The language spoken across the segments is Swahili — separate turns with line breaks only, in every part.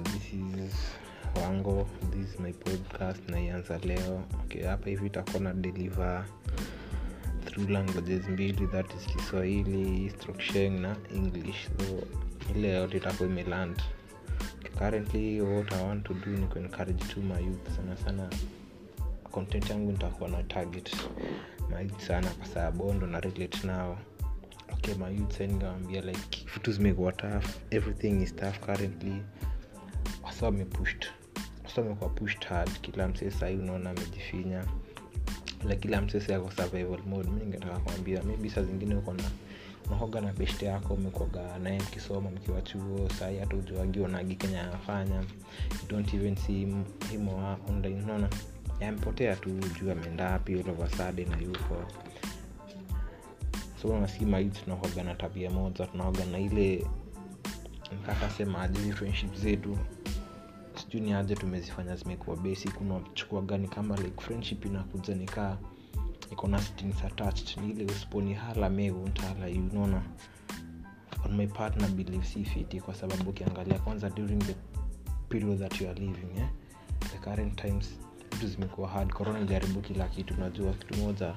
this is wango. This is my podcast. Naianza leo. Okay, hapa hivi itakuwa na deliver through languages mbili. That is kiswahili structuring na english. So ile yote itakuwa imeland currently what i want to do ni kuencourage to my youth. Sana sana content yangu nitakuwa na target. Mayouth sana kwa sababu ndo na relate nao. Okay my youth ningawambia like vitu zimekuwa tough everything is tough currently wasa wamepushed wasa wamekuwa pushed hard. Kila msee sahii unaona amejifinya. La kila msee yako survival mode. Mi ningetaka kuambia maybe saa zingine uko na unahoga na beshte yako umekwaga naye mkisoma mkiwa chuo sahii hata ujuagi onagi kenya anafanya. Don't even see him, online. Unaona yampotea tu juu ameenda api sudden na yuko so unasima tunahoga na tabia moja tunahoga na ile mkakasema ajili friendship zetu sijui ni aje tumezifanya zimekuwa basic unachukua gani kama like friendship inakuja nikaa iko na strings attached ni ile usiponi hala meu ntahala unaona on my partner believes si fiti kwa sababu ukiangalia kwanza during the period that you are living eh? the current times vitu zimekuwa hard corona ijaribu kila kitu najua kitu moja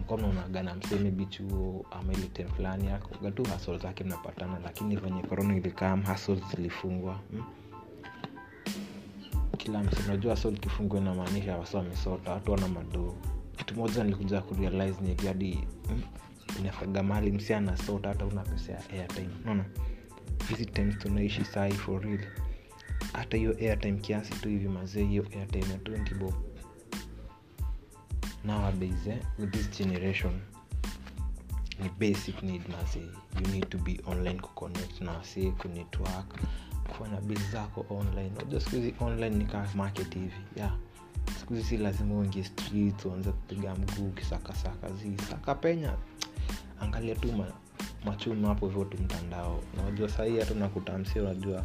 mkono unagana mseme bichuo ama ile tem fulani akoga tu hasol zake mnapatana lakini venye korona ilikam hasol zilifungwa hmm? Kila mse unajua hasol kifungu inamaanisha wamesota watu wana madoo kitu moja nilikuja kurealize ni hadi mali msi anasota hata una pesa ya airtime. Unaona? Hizi times tunaishi sai for real. Hata hiyo airtime kiasi tu hivi mazee hiyo airtime ya 20 bob. Nowadays eh, with this generation ni basic need mazee you need to be online kuconnect na wasee kunetwork kufanya base zako online. Unajua siku hizi online ni kaa market hivi. Yeah. Siku hizi si lazima uingie street uanze kupiga mguu kisakasaka zi saka penya. Angalia tu ma, hapo hivyo tu mtandao. Unajua sahii hata unakutamsia unajua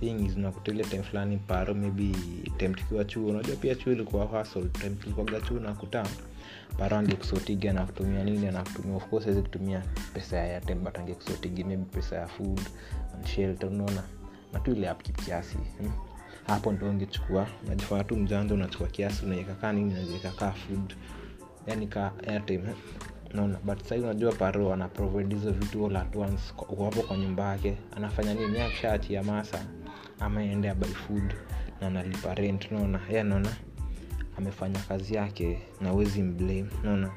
things unakuta time fulani paro maybe time chuo. Unajua pia chuo ilikuwa hustle chuo nakuta paro angekusotiga na nini anakutumia. Of awezi kutumia pesa ya airtime but maybe pesa ya food and shelter unaona na tu ile upkeep kiasi hapo ndo ungechukua unajifanya tu mjanja unachukua kiasi unaweka kaa nini unaweka kaa food. Yani ka airtime eh? naona but sahii unajua paro ana provide hizo vitu all at once uwapo kwa nyumba yake. Anafanya nini? Akishaachia masa ama ende by food na analipa rent naona ye naona amefanya kazi yake na wezi mblame naona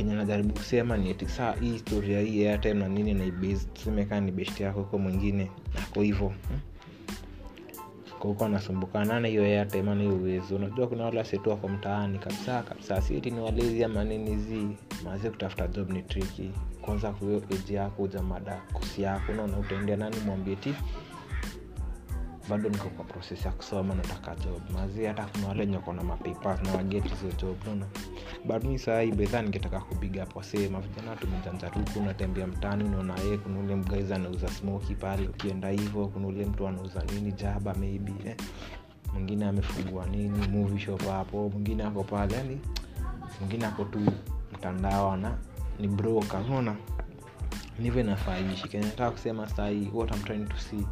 kenye najaribu kusema ni hii historia hii airtime na nini naibase ni beshti yako huko mwingine ako hivo huko anasumbukana na hiyo airtime ana hiyo uwezo. Unajua kuna wale wasetu wako mtaani kabisa kabisa. Sieti ni walezi ama nini zi mazi kutafuta job ni triki kwanza kuyo eji yako jamada kusi yako naona utaendea nani mwambie ti bado niko kwa proses ya kusoma nataka job. Mazi hata kuna wale nyoko na na wageti hizo job naona but mi sahii bedha ningetaka kupiga posema vijana tumejanjaruku unatembea mtani unaona ye kuna ule mgaiza anauza smoki pale ukienda hivo kuna ule mtu anauza nini jaba maybe eh. mwingine amefungua nini movie shop hapo mwingine ako pale yani mwingine ako tu mtandao na ni broka unaona nivo inafaishi kenye nataka kusema sahii what I'm trying to see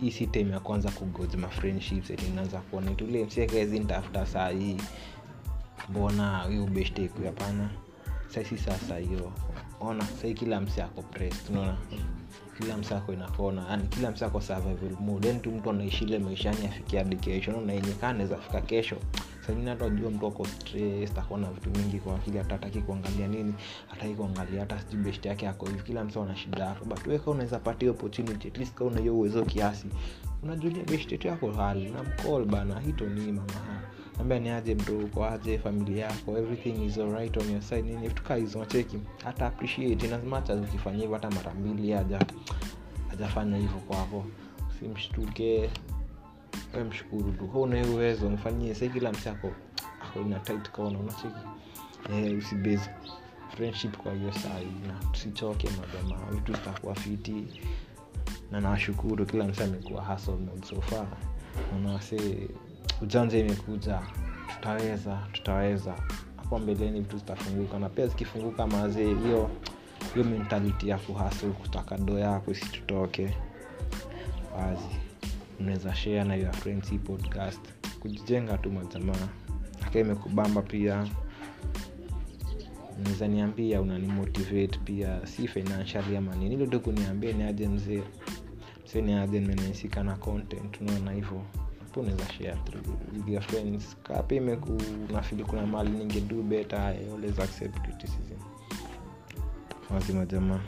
hii si time ya kwanza kugoja ma friendships eti inaanza kuona. Tule msiekezi nitafuta saa mbona hiyo besteku hapana saisi sasa hiyo. Ona sai kila msi ako pressed unaona? Kila msako inakona yani kila msako survival mood yani tu mtu anaishile maishani afikia hadi naona yenye kaa anaweza fika kesho sangine hata wajua mtu ako stress akona vitu mingi kwa akili hata hataki kuangalia nini hataki kuangalia hata sijui best yake ako hivi kila mtu ana shida yako but weka unaweza patia opportunity at least kama una hiyo uwezo kiasi unajulia best yetu yako hali. Na mcall bana hito ni mama. Ambia ni aje uko aje familia yako everything is alright on your side nini vitu kaa hizo cheki hata appreciate in as ukifanya hivyo hata mara mbili aja hajafanya hivyo kwako. Simshtuke mshukuru tu. Ho una hiyo uwezo mfanyie sai kila msako ako tight kona unacheki? Eh, usibase friendship kwa hiyo sai na tusichoke majamaa vitu zitakuwa fiti. Na nawashukuru kila msi amekuwa mode unawase ujanja imekuja. Tutaweza tutaweza. Hapo mbeleni vitu zitafunguka. Na pia zikifunguka mazee hiyo hiyo mentality ya kuhasl kutaka do yako isitutoke. Wazi unaweza share na your friends hii podcast. Kujijenga tu majamaa. Aka imekubamba pia. Unaweza niambia unanimotivate pia. Si financially ama nini. Ilo tu kuniambia ni aje mzee. Mzee ni aje nimenaisika na content. Unaona hivyo. Hapo unaweza share friends. Kapi pia kuna mali ningedu I always accept jamaa